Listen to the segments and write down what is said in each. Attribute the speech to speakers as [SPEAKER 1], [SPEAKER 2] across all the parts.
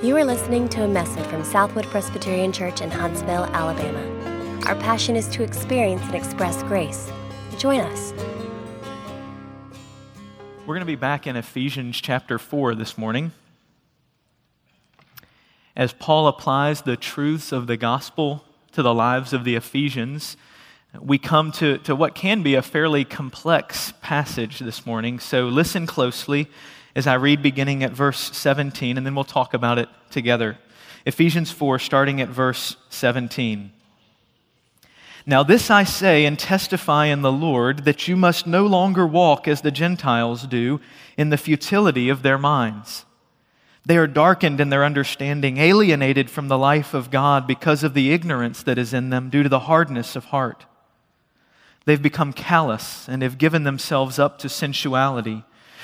[SPEAKER 1] You are listening to a message from Southwood Presbyterian Church in Huntsville, Alabama. Our passion is to experience and express grace. Join us.
[SPEAKER 2] We're going to be back in Ephesians chapter 4 this morning. As Paul applies the truths of the gospel to the lives of the Ephesians, we come to, to what can be a fairly complex passage this morning. So listen closely as I read beginning at verse 17, and then we'll talk about it together. Ephesians 4, starting at verse 17. Now, this I say and testify in the Lord that you must no longer walk as the Gentiles do in the futility of their minds. They are darkened in their understanding, alienated from the life of God because of the ignorance that is in them due to the hardness of heart. They've become callous and have given themselves up to sensuality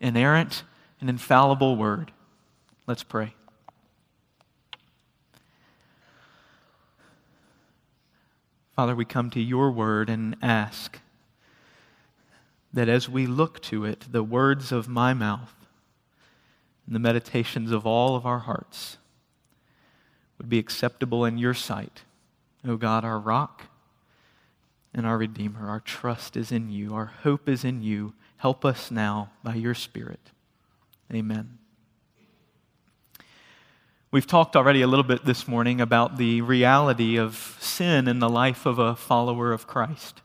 [SPEAKER 2] inerrant, and infallible word. Let's pray. Father, we come to your word and ask that as we look to it, the words of my mouth and the meditations of all of our hearts would be acceptable in your sight. O God, our rock and our Redeemer, our trust is in you, our hope is in you. Help us now by your Spirit. Amen. We've talked already a little bit this morning about the reality of sin in the life of a follower of Christ.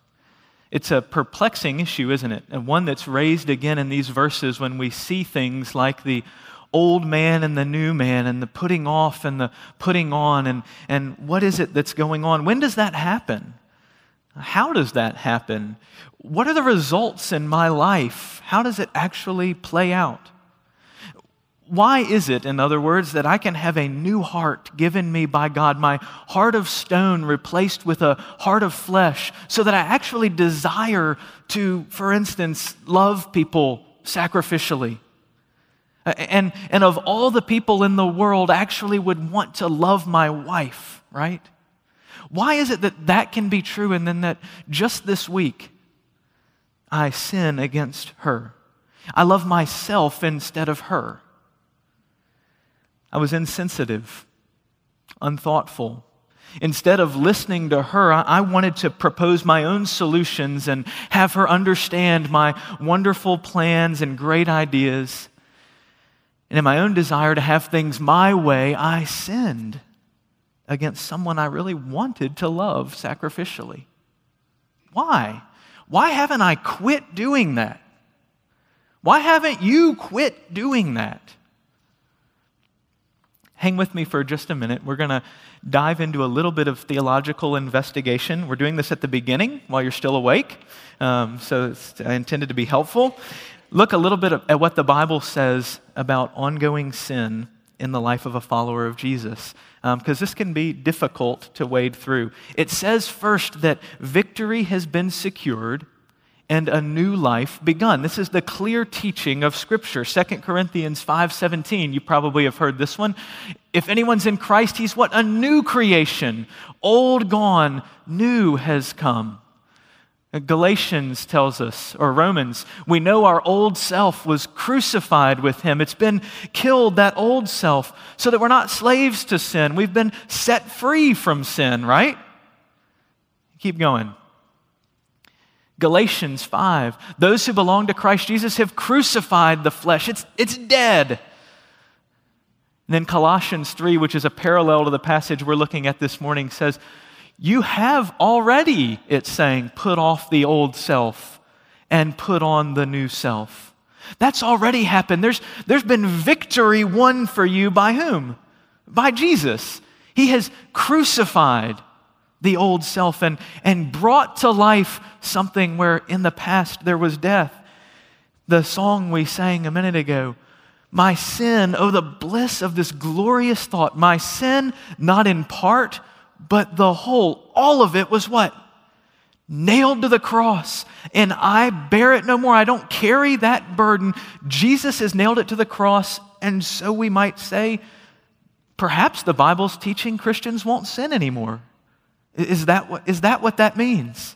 [SPEAKER 2] It's a perplexing issue, isn't it? And one that's raised again in these verses when we see things like the old man and the new man and the putting off and the putting on and, and what is it that's going on? When does that happen? How does that happen? What are the results in my life? How does it actually play out? Why is it, in other words, that I can have a new heart given me by God, my heart of stone replaced with a heart of flesh, so that I actually desire to, for instance, love people sacrificially? And, and of all the people in the world, actually would want to love my wife, right? Why is it that that can be true and then that just this week I sin against her? I love myself instead of her. I was insensitive, unthoughtful. Instead of listening to her, I wanted to propose my own solutions and have her understand my wonderful plans and great ideas. And in my own desire to have things my way, I sinned against someone I really wanted to love sacrificially. Why? Why haven't I quit doing that? Why haven't you quit doing that? Hang with me for just a minute. We're going to dive into a little bit of theological investigation. We're doing this at the beginning while you're still awake, um, so it's intended to be helpful. Look a little bit at what the Bible says about ongoing sin in the life of a follower of Jesus, because um, this can be difficult to wade through. It says first that victory has been secured and a new life begun. This is the clear teaching of Scripture. 2 Corinthians 5:17, you probably have heard this one. If anyone's in Christ, he's what? A new creation. Old gone, new has come. Galatians tells us, or Romans, we know our old self was crucified with him. It's been killed, that old self, so that we're not slaves to sin. We've been set free from sin, right? Keep going. Galatians 5. Those who belong to Christ Jesus have crucified the flesh, it's, it's dead. And then Colossians 3, which is a parallel to the passage we're looking at this morning, says, you have already, it's saying, put off the old self and put on the new self. That's already happened. There's, there's been victory won for you by whom? By Jesus. He has crucified the old self and, and brought to life something where in the past there was death. The song we sang a minute ago My sin, oh, the bliss of this glorious thought. My sin, not in part, but the whole, all of it was what? Nailed to the cross. And I bear it no more. I don't carry that burden. Jesus has nailed it to the cross. And so we might say, perhaps the Bible's teaching Christians won't sin anymore. Is that what, is that, what that means?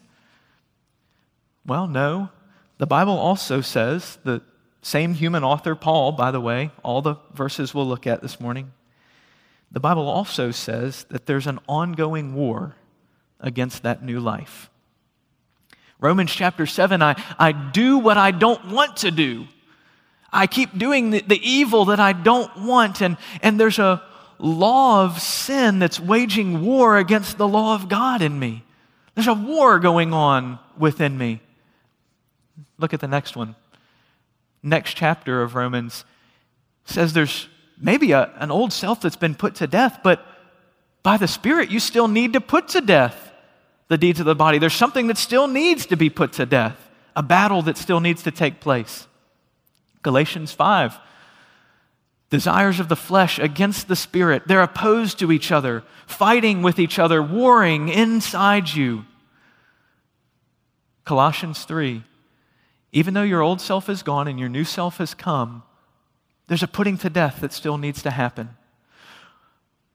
[SPEAKER 2] Well, no. The Bible also says, the same human author, Paul, by the way, all the verses we'll look at this morning, the Bible also says that there's an ongoing war against that new life. Romans chapter 7 I, I do what I don't want to do. I keep doing the, the evil that I don't want, and, and there's a law of sin that's waging war against the law of God in me. There's a war going on within me. Look at the next one. Next chapter of Romans says there's maybe a, an old self that's been put to death, but by the Spirit, you still need to put to death the deeds of the body. There's something that still needs to be put to death, a battle that still needs to take place. Galatians 5 desires of the flesh against the spirit. They're opposed to each other, fighting with each other, warring inside you. Colossians 3 even though your old self is gone and your new self has come, there's a putting to death that still needs to happen.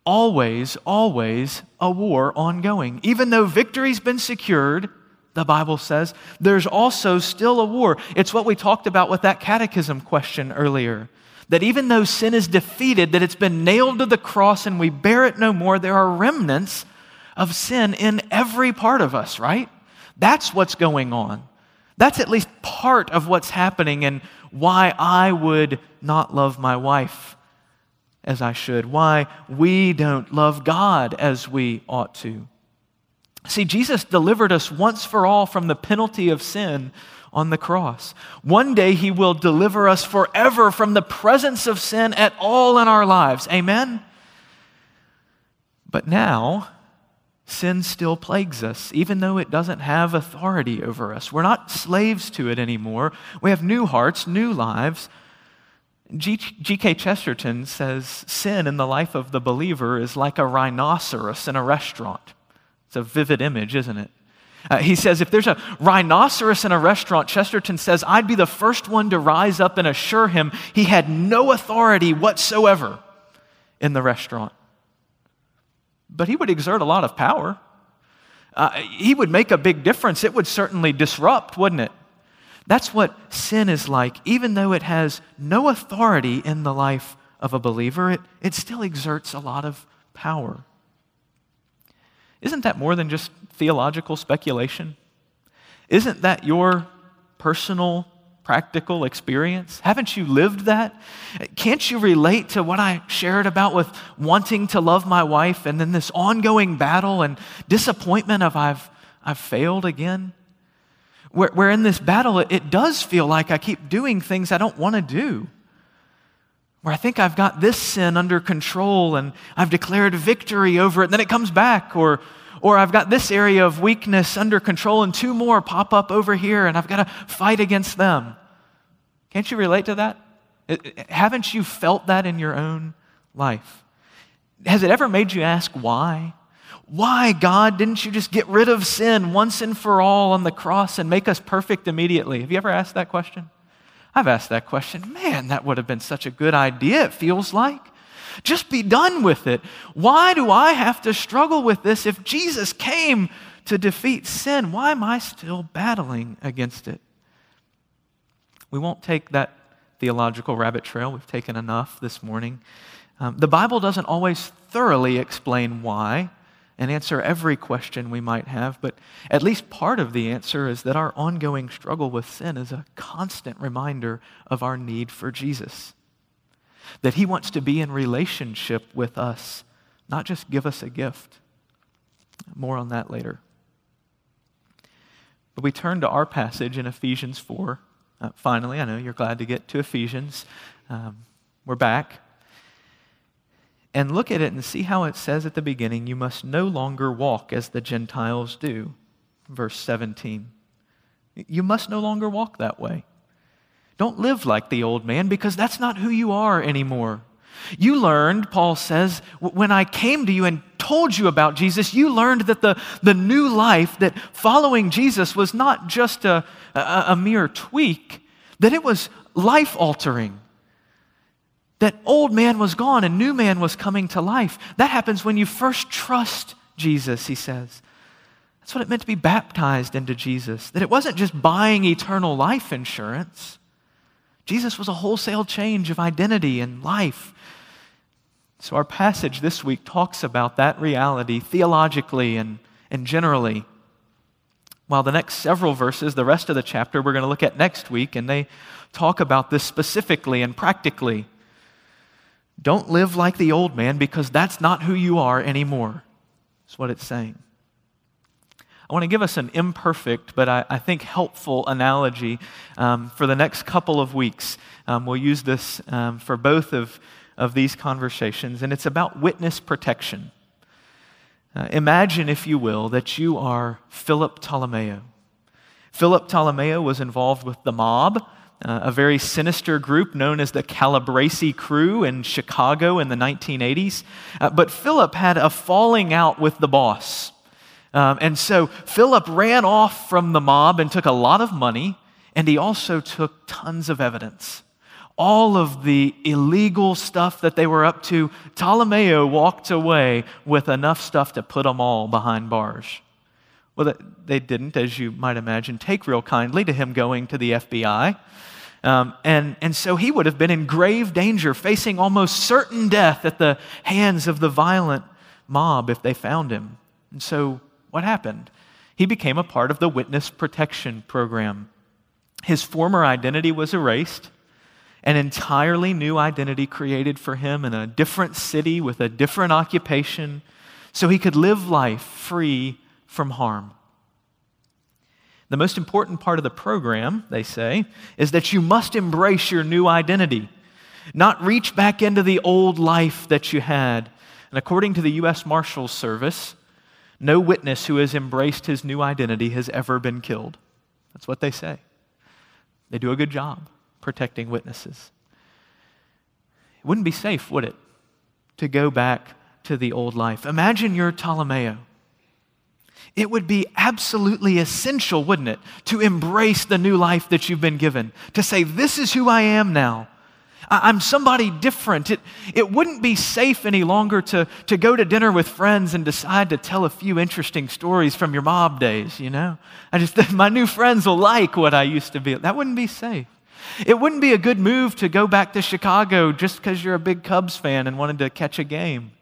[SPEAKER 2] Always, always a war ongoing. Even though victory's been secured, the Bible says, there's also still a war. It's what we talked about with that catechism question earlier. That even though sin is defeated, that it's been nailed to the cross and we bear it no more, there are remnants of sin in every part of us, right? That's what's going on. That's at least part of what's happening and why I would not love my wife as I should, why we don't love God as we ought to. See, Jesus delivered us once for all from the penalty of sin on the cross. One day he will deliver us forever from the presence of sin at all in our lives. Amen? But now, sin still plagues us, even though it doesn't have authority over us. We're not slaves to it anymore. We have new hearts, new lives. G.K. Chesterton says sin in the life of the believer is like a rhinoceros in a restaurant. It's a vivid image, isn't it? Uh, he says, if there's a rhinoceros in a restaurant, Chesterton says, I'd be the first one to rise up and assure him he had no authority whatsoever in the restaurant but he would exert a lot of power. Uh, he would make a big difference. It would certainly disrupt, wouldn't it? That's what sin is like. Even though it has no authority in the life of a believer, it, it still exerts a lot of power. Isn't that more than just theological speculation? Isn't that your personal practical experience? Haven't you lived that? Can't you relate to what I shared about with wanting to love my wife and then this ongoing battle and disappointment of I've, I've failed again? Where, where in this battle, it, it does feel like I keep doing things I don't want to do. Where I think I've got this sin under control and I've declared victory over it, and then it comes back, or or I've got this area of weakness under control and two more pop up over here and I've got to fight against them. Can't you relate to that? Haven't you felt that in your own life? Has it ever made you ask why? Why, God, didn't you just get rid of sin once and for all on the cross and make us perfect immediately? Have you ever asked that question? I've asked that question. Man, that would have been such a good idea, it feels like. Just be done with it. Why do I have to struggle with this if Jesus came to defeat sin? Why am I still battling against it? We won't take that theological rabbit trail. We've taken enough this morning. Um, the Bible doesn't always thoroughly explain why and answer every question we might have, but at least part of the answer is that our ongoing struggle with sin is a constant reminder of our need for Jesus. That He wants to be in relationship with us, not just give us a gift. More on that later. But we turn to our passage in Ephesians 4. Uh, finally, I know you're glad to get to Ephesians. Um, we're back. And look at it and see how it says at the beginning you must no longer walk as the Gentiles do. Verse 17. You must no longer walk that way. Don't live like the old man because that's not who you are anymore. You learned, Paul says, when I came to you and told you about Jesus, you learned that the, the new life, that following Jesus was not just a, a, a mere tweak, that it was life altering. That old man was gone and new man was coming to life. That happens when you first trust Jesus, he says. That's what it meant to be baptized into Jesus. That it wasn't just buying eternal life insurance. Jesus was a wholesale change of identity and life. So, our passage this week talks about that reality theologically and, and generally. While the next several verses, the rest of the chapter, we're going to look at next week, and they talk about this specifically and practically. Don't live like the old man because that's not who you are anymore. That's what it's saying. I want to give us an imperfect, but I, I think helpful analogy um, for the next couple of weeks. Um, we'll use this um, for both of of these conversations, and it's about witness protection. Uh, imagine, if you will, that you are Philip Tolomeo. Philip Tolomeo was involved with the mob, uh, a very sinister group known as the Calabrese crew in Chicago in the 1980s. Uh, but Philip had a falling out with the boss. Um, and so Philip ran off from the mob and took a lot of money, and he also took tons of evidence all of the illegal stuff that they were up to, Tolomeo walked away with enough stuff to put them all behind bars. Well, they didn't, as you might imagine, take real kindly to him going to the FBI. Um, and, and so he would have been in grave danger, facing almost certain death at the hands of the violent mob if they found him. And so what happened? He became a part of the witness protection program. His former identity was erased an entirely new identity created for him in a different city with a different occupation so he could live life free from harm. The most important part of the program, they say, is that you must embrace your new identity, not reach back into the old life that you had. And according to the U.S. Marshals Service, no witness who has embraced his new identity has ever been killed. That's what they say. They do a good job protecting witnesses. It wouldn't be safe, would it, to go back to the old life? Imagine you're Tolomeo. It would be absolutely essential, wouldn't it, to embrace the new life that you've been given, to say, This is who I am now. I'm somebody different. It, it wouldn't be safe any longer to, to go to dinner with friends and decide to tell a few interesting stories from your mob days, you know? I just, my new friends will like what I used to be. That wouldn't be safe. It wouldn't be a good move to go back to Chicago just because you're a big Cubs fan and wanted to catch a game.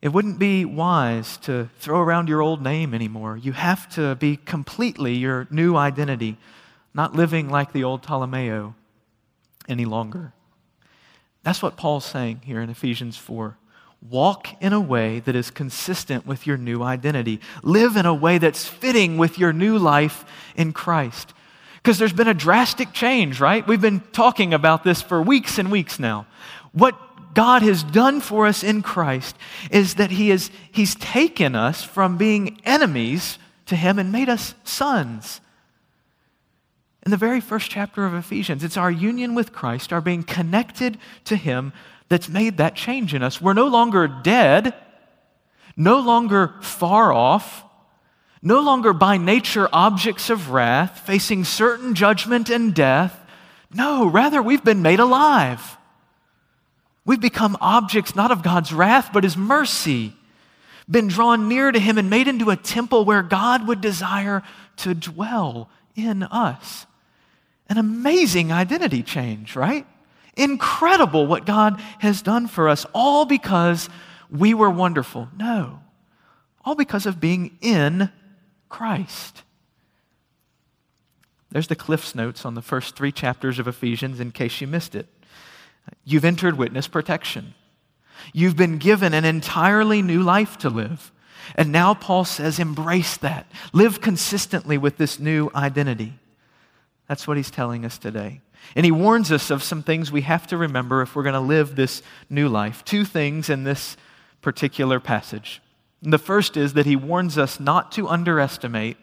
[SPEAKER 2] It wouldn't be wise to throw around your old name anymore. You have to be completely your new identity, not living like the old Tolomeo any longer. That's what Paul's saying here in Ephesians 4. Walk in a way that is consistent with your new identity. Live in a way that's fitting with your new life in Christ. Because there's been a drastic change, right? We've been talking about this for weeks and weeks now. What God has done for us in Christ is that He has He's taken us from being enemies to Him and made us sons. In the very first chapter of Ephesians, it's our union with Christ, our being connected to Him, that's made that change in us. We're no longer dead, no longer far off, no longer by nature objects of wrath, facing certain judgment and death. No, rather, we've been made alive. We've become objects not of God's wrath, but His mercy. Been drawn near to Him and made into a temple where God would desire to dwell in us. An amazing identity change, right? Incredible what God has done for us, all because we were wonderful. No, all because of being in Christ. There's the Cliff's Notes on the first three chapters of Ephesians in case you missed it. You've entered witness protection. You've been given an entirely new life to live. And now Paul says, embrace that. Live consistently with this new identity. That's what he's telling us today. And he warns us of some things we have to remember if we're going to live this new life. Two things in this particular passage. The first is that he warns us not to underestimate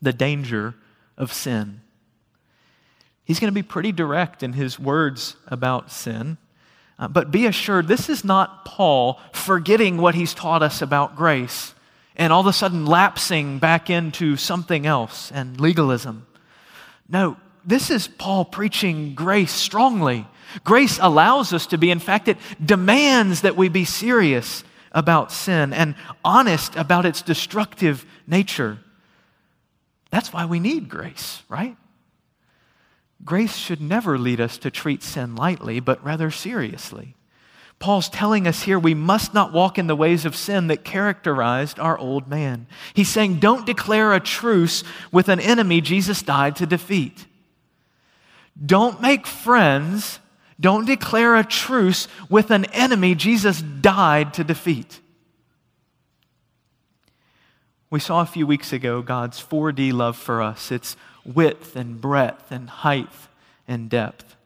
[SPEAKER 2] the danger of sin. He's going to be pretty direct in his words about sin. Uh, but be assured, this is not Paul forgetting what he's taught us about grace and all of a sudden lapsing back into something else and legalism. No, this is Paul preaching grace strongly. Grace allows us to be, in fact, it demands that we be serious about sin and honest about its destructive nature. That's why we need grace, right? Grace should never lead us to treat sin lightly, but rather seriously. Paul's telling us here we must not walk in the ways of sin that characterized our old man. He's saying, don't declare a truce with an enemy Jesus died to defeat. Don't make friends, don't declare a truce with an enemy Jesus died to defeat. We saw a few weeks ago God's 4D love for us. It's width and breadth and height and depth.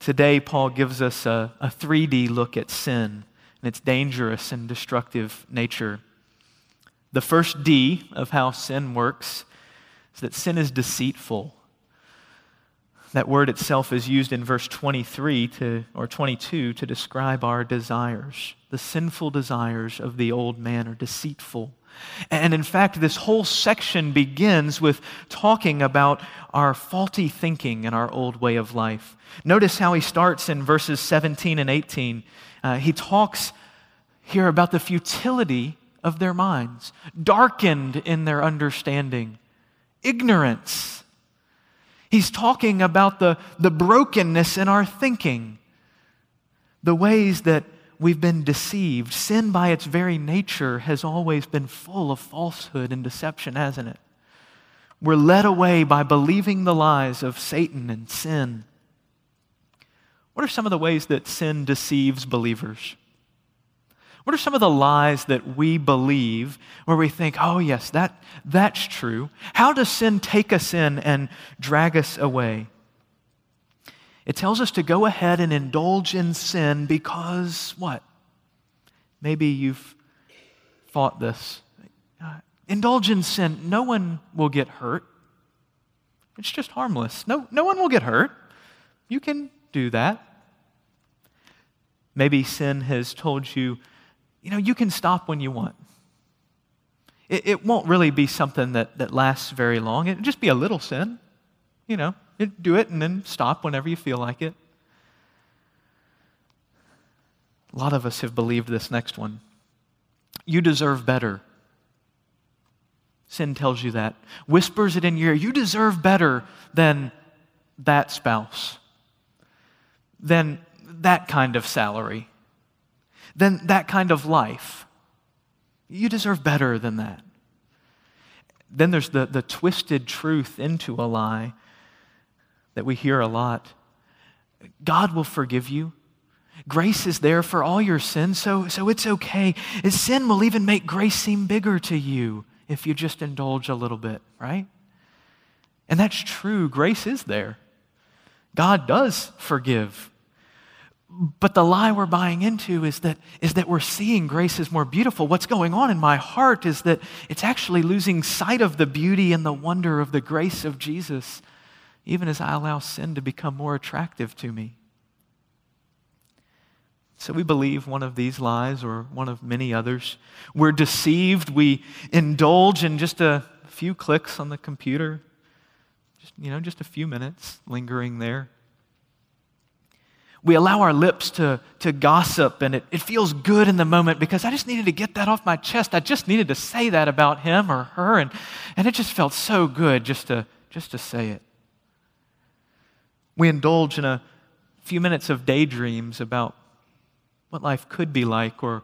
[SPEAKER 2] Today, Paul gives us a, a 3D look at sin and its dangerous and destructive nature. The first D of how sin works is that sin is deceitful. That word itself is used in verse 23 to, or 22 to describe our desires. The sinful desires of the old man are deceitful. And in fact, this whole section begins with talking about our faulty thinking and our old way of life. Notice how he starts in verses 17 and 18. Uh, he talks here about the futility of their minds, darkened in their understanding, ignorance. He's talking about the, the brokenness in our thinking, the ways that we've been deceived. Sin, by its very nature, has always been full of falsehood and deception, hasn't it? We're led away by believing the lies of Satan and sin. What are some of the ways that sin deceives believers? What are some of the lies that we believe where we think, oh, yes, that, that's true? How does sin take us in and drag us away? It tells us to go ahead and indulge in sin because what? Maybe you've thought this. Uh, indulge in sin. No one will get hurt. It's just harmless. No, no one will get hurt. You can do that. Maybe sin has told you, you know, you can stop when you want. It, it won't really be something that, that lasts very long. It'll just be a little sin, you know. Do it and then stop whenever you feel like it. A lot of us have believed this next one. You deserve better. Sin tells you that. Whispers it in your ear. You deserve better than that spouse, than that kind of salary, than that kind of life. You deserve better than that. Then there's the, the twisted truth into a lie that we hear a lot. God will forgive you. Grace is there for all your sins, so, so it's okay. Sin will even make grace seem bigger to you if you just indulge a little bit, right? And that's true. Grace is there. God does forgive. But the lie we're buying into is that, is that we're seeing grace as more beautiful. What's going on in my heart is that it's actually losing sight of the beauty and the wonder of the grace of Jesus even as I allow sin to become more attractive to me. So we believe one of these lies or one of many others. We're deceived. We indulge in just a few clicks on the computer, just, you know, just a few minutes lingering there. We allow our lips to, to gossip, and it, it feels good in the moment because I just needed to get that off my chest. I just needed to say that about him or her, and, and it just felt so good just to, just to say it. We indulge in a few minutes of daydreams about what life could be like or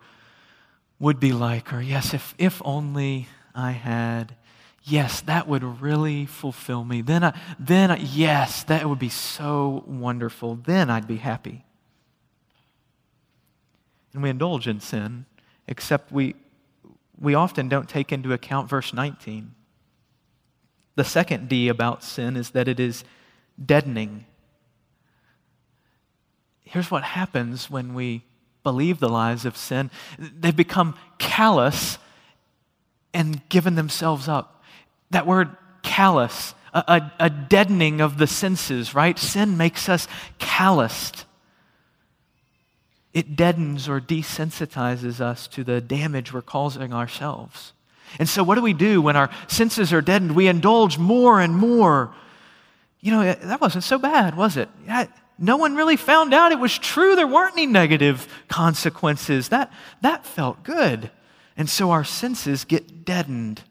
[SPEAKER 2] would be like, or yes, if, if only I had, yes, that would really fulfill me. Then, I, then I, yes, that would be so wonderful. Then I'd be happy. And we indulge in sin, except we, we often don't take into account verse 19. The second D about sin is that it is deadening here's what happens when we believe the lies of sin they've become callous and given themselves up. That word callous, a, a, a deadening of the senses, right? Sin makes us calloused. It deadens or desensitizes us to the damage we're causing ourselves. And so, what do we do when our senses are deadened? We indulge more and more. You know, that wasn't so bad, was it? No one really found out it was true. There weren't any negative consequences. That, that felt good. And so our senses get deadened,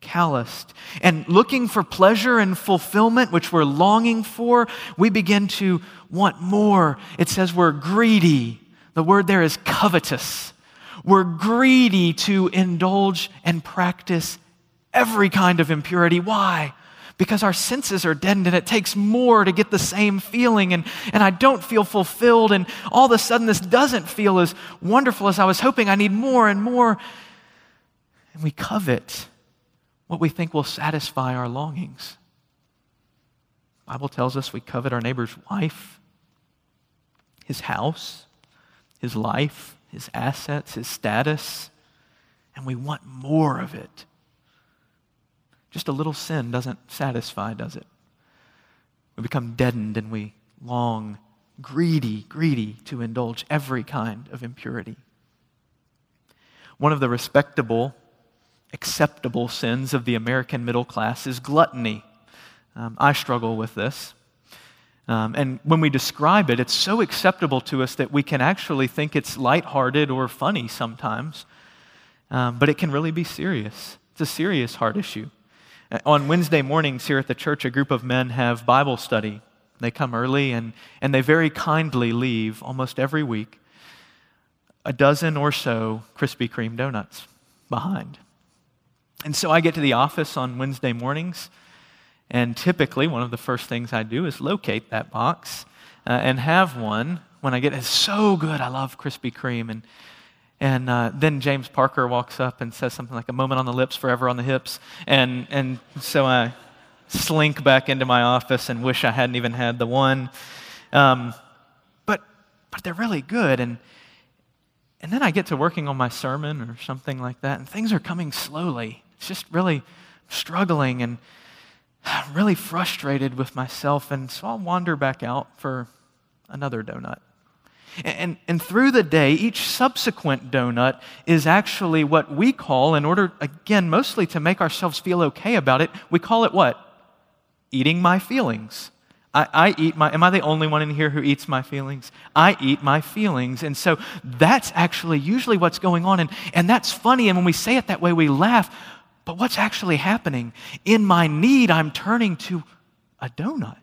[SPEAKER 2] calloused. And looking for pleasure and fulfillment, which we're longing for, we begin to want more. It says we're greedy. The word there is covetous. We're greedy to indulge and practice every kind of impurity. Why? Because our senses are deadened and it takes more to get the same feeling, and, and I don't feel fulfilled, and all of a sudden this doesn't feel as wonderful as I was hoping. I need more and more. And we covet what we think will satisfy our longings. The Bible tells us we covet our neighbor's wife, his house, his life, his assets, his status, and we want more of it. Just a little sin doesn't satisfy, does it? We become deadened and we long, greedy, greedy to indulge every kind of impurity. One of the respectable, acceptable sins of the American middle class is gluttony. Um, I struggle with this. Um, and when we describe it, it's so acceptable to us that we can actually think it's lighthearted or funny sometimes. Um, but it can really be serious. It's a serious heart issue. On Wednesday mornings here at the church, a group of men have Bible study. They come early and, and they very kindly leave almost every week a dozen or so Krispy Kreme donuts behind. And so I get to the office on Wednesday mornings and typically, one of the first things I do is locate that box uh, and have one when I get It's so good. I love Krispy Kreme. And, and uh, then James Parker walks up and says something like, a moment on the lips, forever on the hips. And, and so I slink back into my office and wish I hadn't even had the one. Um, but, but they're really good. And, and then I get to working on my sermon or something like that, and things are coming slowly. It's just really struggling. And, really frustrated with myself, and so I'll wander back out for another donut. And, and, through the day, each subsequent donut is actually what we call, in order, again, mostly to make ourselves feel okay about it, we call it what? Eating my feelings. I, I, eat my, am I the only one in here who eats my feelings? I eat my feelings. And so that's actually usually what's going on. And, and that's funny. And when we say it that way, we laugh. But what's actually happening? In my need, I'm turning to a donut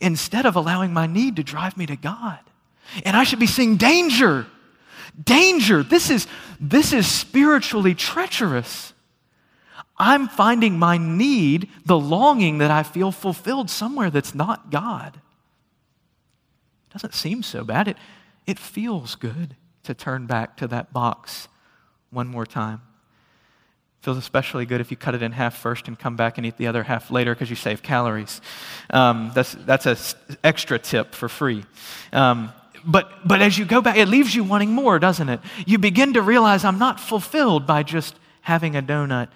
[SPEAKER 2] instead of allowing my need to drive me to God. And I should be seeing danger. Danger. This is, this is spiritually treacherous. I'm finding my need, the longing that I feel fulfilled somewhere that's not God. It doesn't seem so bad. It, it feels good to turn back to that box one more time. Feels especially good if you cut it in half first and come back and eat the other half later because you save calories. Um, that's that's an extra tip for free. Um, but, but as you go back, it leaves you wanting more, doesn't it? You begin to realize I'm not fulfilled by just having a donut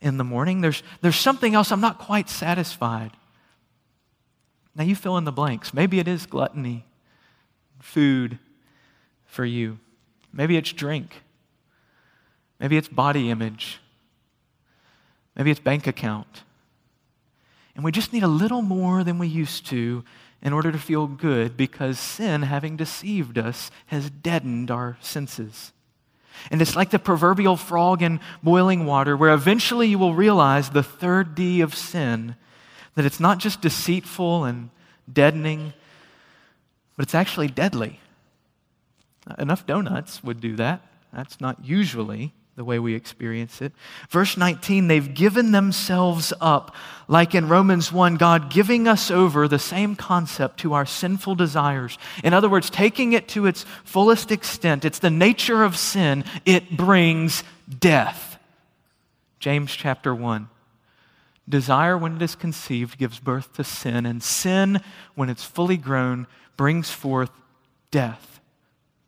[SPEAKER 2] in the morning. There's, there's something else I'm not quite satisfied. Now you fill in the blanks. Maybe it is gluttony, food for you. Maybe it's drink. Maybe it's body image. Maybe it's bank account. And we just need a little more than we used to in order to feel good because sin, having deceived us, has deadened our senses. And it's like the proverbial frog in boiling water, where eventually you will realize the third D of sin that it's not just deceitful and deadening, but it's actually deadly. Enough donuts would do that. That's not usually the way we experience it. Verse 19, they've given themselves up, like in Romans 1, God giving us over the same concept to our sinful desires. In other words, taking it to its fullest extent. It's the nature of sin, it brings death. James chapter 1. Desire, when it is conceived, gives birth to sin, and sin, when it's fully grown, brings forth death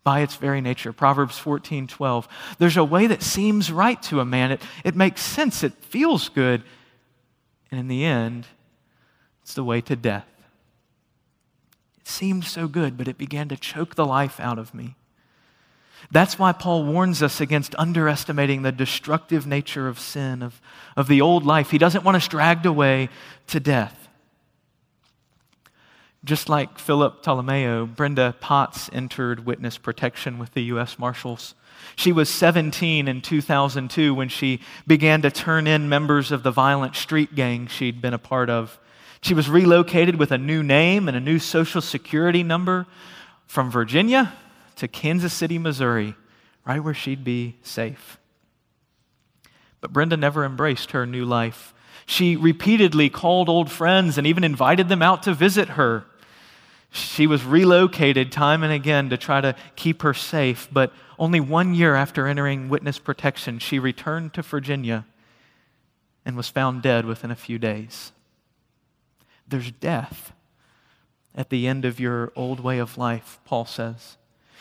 [SPEAKER 2] by its very nature. Proverbs 14 12. There's a way that seems right to a man, it, it makes sense, it feels good, And in the end, it's the way to death. It seemed so good, but it began to choke the life out of me. That's why Paul warns us against underestimating the destructive nature of sin, of, of the old life. He doesn't want us dragged away to death. Just like Philip Tolomeo, Brenda Paz entered witness protection with the U.S. Marshals. She was 17 in 2002 when she began to turn in members of the violent street gang she'd been a part of. She was relocated with a new name and a new social security number from Virginia to Kansas City, Missouri, right where she'd be safe. But Brenda never embraced her new life. She repeatedly called old friends and even invited them out to visit her. She was relocated time and again to try to keep her safe, but only one year after entering witness protection, she returned to Virginia and was found dead within a few days. There's death at the end of your old way of life, Paul says.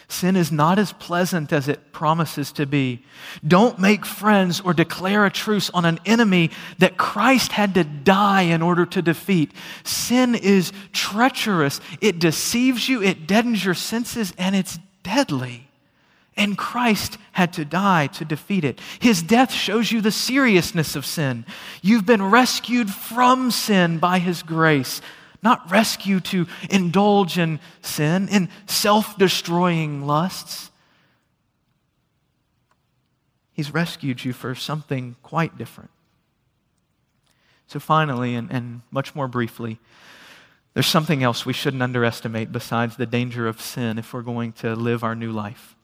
[SPEAKER 2] Sin is not as pleasant as it promises to be. Don't make friends or declare a truce on an enemy that Christ had to die in order to defeat. Sin is treacherous, it deceives you, it deadens your senses, and it's deadly. And Christ had to die to defeat it. His death shows you the seriousness of sin. You've been rescued from sin by His grace not rescue to indulge in sin, in self destroying lusts. He's rescued you for something quite different. So, finally, and, and much more briefly, there's something else we shouldn't underestimate besides the danger of sin if we're going to live our new life.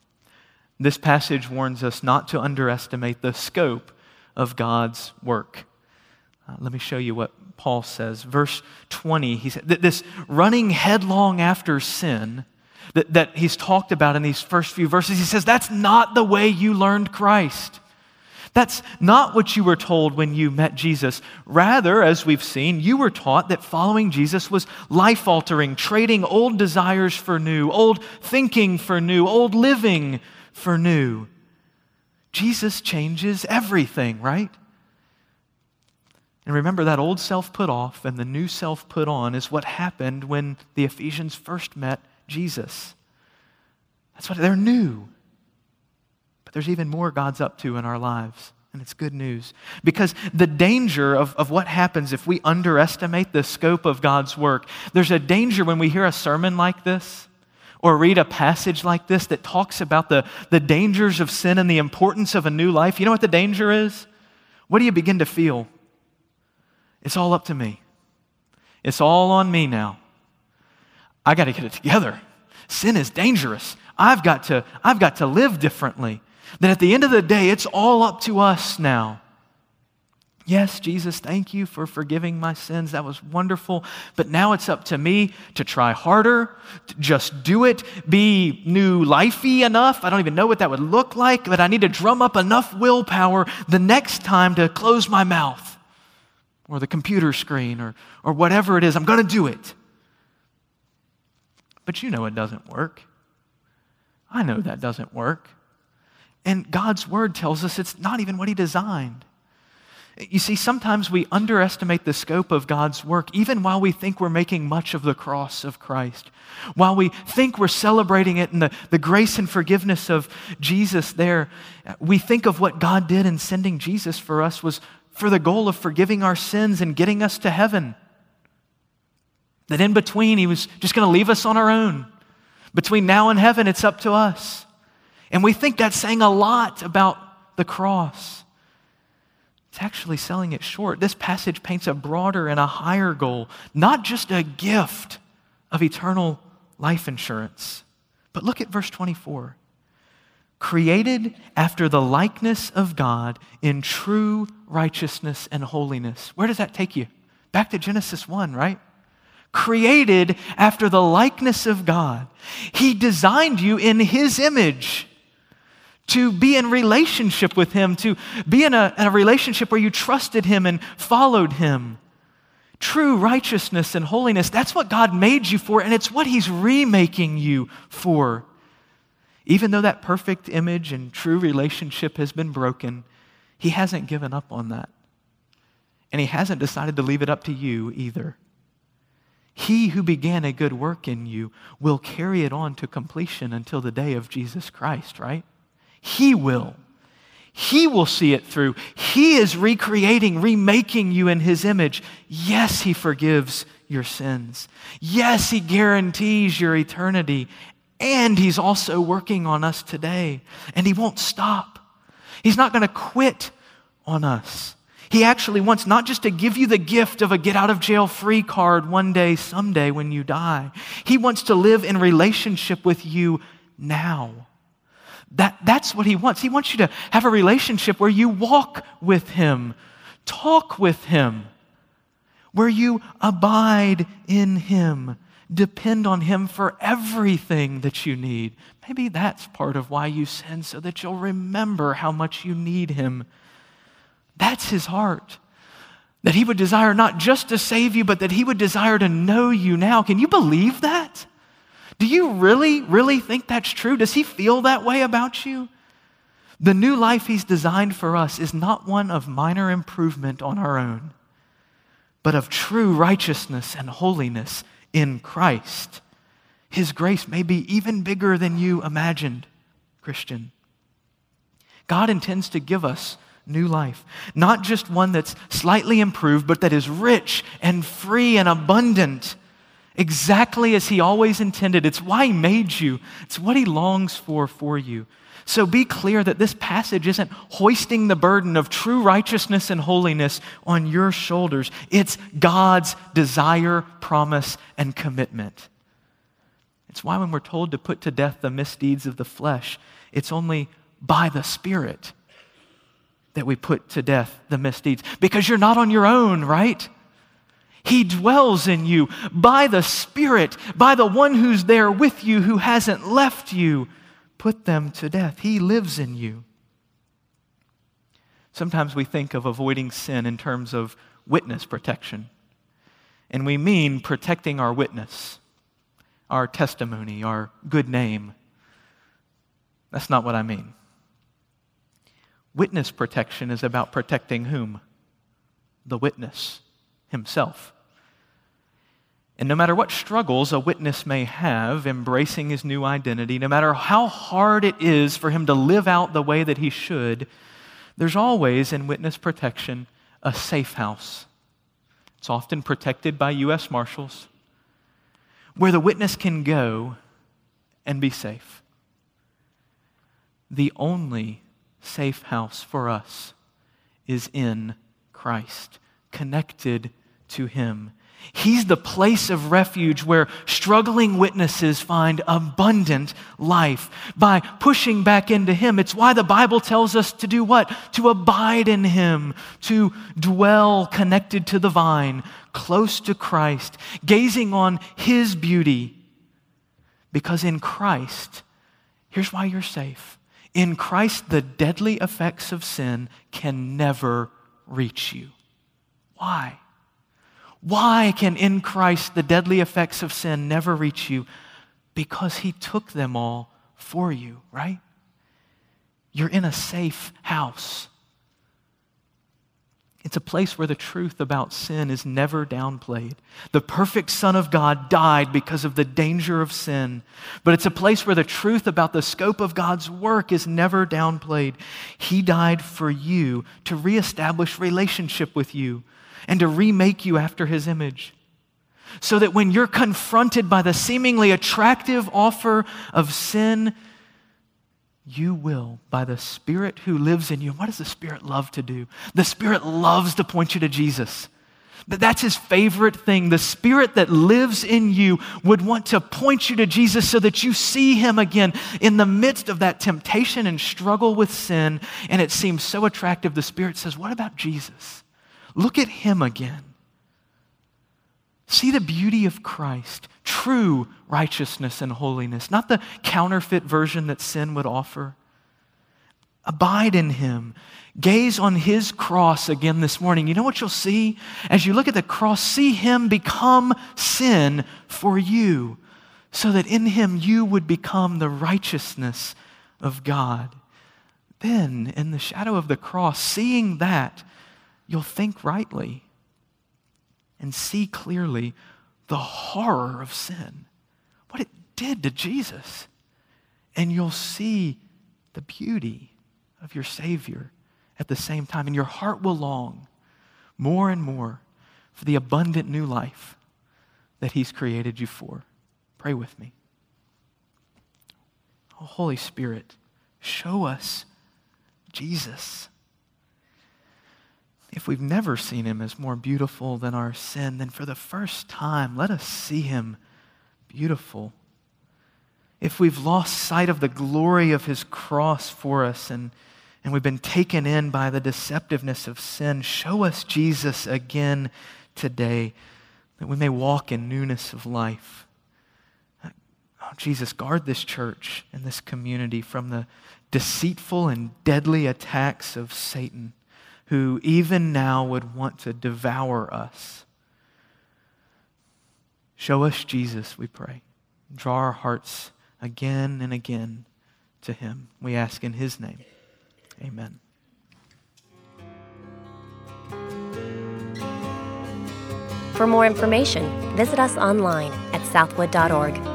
[SPEAKER 2] This passage warns us not to underestimate the scope of God's work. Uh, let me show you what Paul says. Verse 20, he said that this running headlong after sin that, that he's talked about in these first few verses, he says that's not the way you learned Christ. That's not what you were told when you met Jesus. Rather, as we've seen, you were taught that following Jesus was life altering, trading old desires for new, old thinking for new, old living for new. Jesus changes everything, right? And remember, that old self put off and the new self put on is what happened when the Ephesians first met Jesus. That's what they're new. But there's even more God's up to in our lives. And it's good news. Because the danger of, of what happens if we underestimate the scope of God's work, there's a danger when we hear a sermon like this or read a passage like this that talks about the, the dangers of sin and the importance of a new life. You know what the danger is? What do you begin to feel? It's all up to me. It's all on me now. I got to get it together. Sin is dangerous. I've got to I've got to live differently. That at the end of the day it's all up to us now. Yes, Jesus, thank you for forgiving my sins. That was wonderful. But now it's up to me to try harder, to just do it, be new lifey enough. I don't even know what that would look like, but I need to drum up enough willpower the next time to close my mouth or the computer screen or, or whatever it is. I'm going to do it. But you know it doesn't work. I know that doesn't work. And God's word tells us it's not even what He designed. You see, sometimes we underestimate the scope of God's work, even while we think we're making much of the cross of Christ. While we think we're celebrating it and the, the grace and forgiveness of Jesus there, we think of what God did in sending Jesus for us was for the goal of forgiving our sins and getting us to heaven. That in between, He was just going to leave us on our own. Between now and heaven, it's up to us. And we think that's saying a lot about the cross. It's actually selling it short. This passage paints a broader and a higher goal, not just a gift of eternal life insurance. But look at verse 24 created after the likeness of God in true righteousness and holiness. Where does that take you? Back to Genesis 1, right? Created after the likeness of God. He designed you in His image to be in relationship with Him, to be in a, in a relationship where you trusted Him and followed Him. True righteousness and holiness, that's what God made you for, and it's what He's remaking you for. Even though that perfect image and true relationship has been broken, he hasn't given up on that. And he hasn't decided to leave it up to you either. He who began a good work in you will carry it on to completion until the day of Jesus Christ, right? He will. He will see it through. He is recreating, remaking you in His image. Yes, He forgives your sins. Yes, He guarantees your eternity. And He's also working on us today. And He won't stop. He's not going to quit on us. He actually wants not just to give you the gift of a get out of jail free card one day, someday when you die. He wants to live in relationship with you now. That, that's what he wants. He wants you to have a relationship where you walk with him, talk with him, where you abide in him, depend on him for everything that you need. Maybe that's part of why you sin, so that you'll remember how much you need him that's his heart. That he would desire not just to save you, but that he would desire to know you now. Can you believe that? Do you really, really think that's true? Does he feel that way about you? The new life he's designed for us is not one of minor improvement on our own, but of true righteousness and holiness in Christ. His grace may be even bigger than you imagined, Christian. God intends to give us new life. Not just one that's slightly improved, but that is rich and free and abundant, exactly as He always intended. It's why He made you, it's what He longs for for you. So be clear that this passage isn't hoisting the burden of true righteousness and holiness on your shoulders. It's God's desire, promise, and commitment. It's why when we're told to put to death the misdeeds of the flesh, it's only by the Spirit that we put to death the misdeeds because you're not on your own, right? He dwells in you by the Spirit, by the one who's there with you, who hasn't left you. Put them to death. He lives in you. Sometimes we think of avoiding sin in terms of witness protection, and we mean protecting our witness, our testimony, our good name. That's not what I mean. Witness protection is about protecting whom? The witness himself. And no matter what struggles a witness may have embracing his new identity, no matter how hard it is for him to live out the way that he should, there's always in witness protection a safe house. It's often protected by U.S. Marshals, where the witness can go and be safe. The only safe house for us is in Christ, connected to Him. He's the place of refuge where struggling witnesses find abundant life by pushing back into Him. It's why the Bible tells us to do what? To abide in Him, to dwell connected to the vine, close to Christ, gazing on His beauty. Because in Christ, here's why you're safe in Christ, the deadly effects of sin can never reach you. Why? Why can in Christ the deadly effects of sin never reach you? Because he took them all for you, right? You're in a safe house. It's a place where the truth about sin is never downplayed. The perfect Son of God died because of the danger of sin, but it's a place where the truth about the scope of God's work is never downplayed. He died for you to reestablish relationship with you and to remake you after His image. So that when you're confronted by the seemingly attractive offer of sin, you will, by the Spirit who lives in you. What does the Spirit love to do? The Spirit loves to point you to Jesus. That's his favorite thing. The Spirit that lives in you would want to point you to Jesus so that you see him again in the midst of that temptation and struggle with sin. And it seems so attractive. The Spirit says, What about Jesus? Look at him again. See the beauty of Christ, true righteousness and holiness, not the counterfeit version that sin would offer. Abide in Him. Gaze on His cross again this morning. You know what you'll see? As you look at the cross, see Him become sin for you, so that in Him you would become the righteousness of God. Then, in the shadow of the cross, seeing that, you'll think rightly and see clearly the horror of sin, what it did to Jesus. And you'll see the beauty of your Savior at the same time. And your heart will long more and more for the abundant new life that He's created you for. Pray with me. Oh, Holy Spirit, show us Jesus. If we've never seen him as more beautiful than our sin, then for the first time, let us see him beautiful. If we've lost sight of the glory of his cross for us and, and we've been taken in by the deceptiveness of sin, show us Jesus again today that we may walk in newness of life. Uh, oh, Jesus, guard this church and this community from the deceitful and deadly attacks of Satan who even now would want to devour us. Show us Jesus, we pray. Draw our hearts again and again to him. We ask in his name. Amen.
[SPEAKER 1] For more information, visit us online at southwood.org.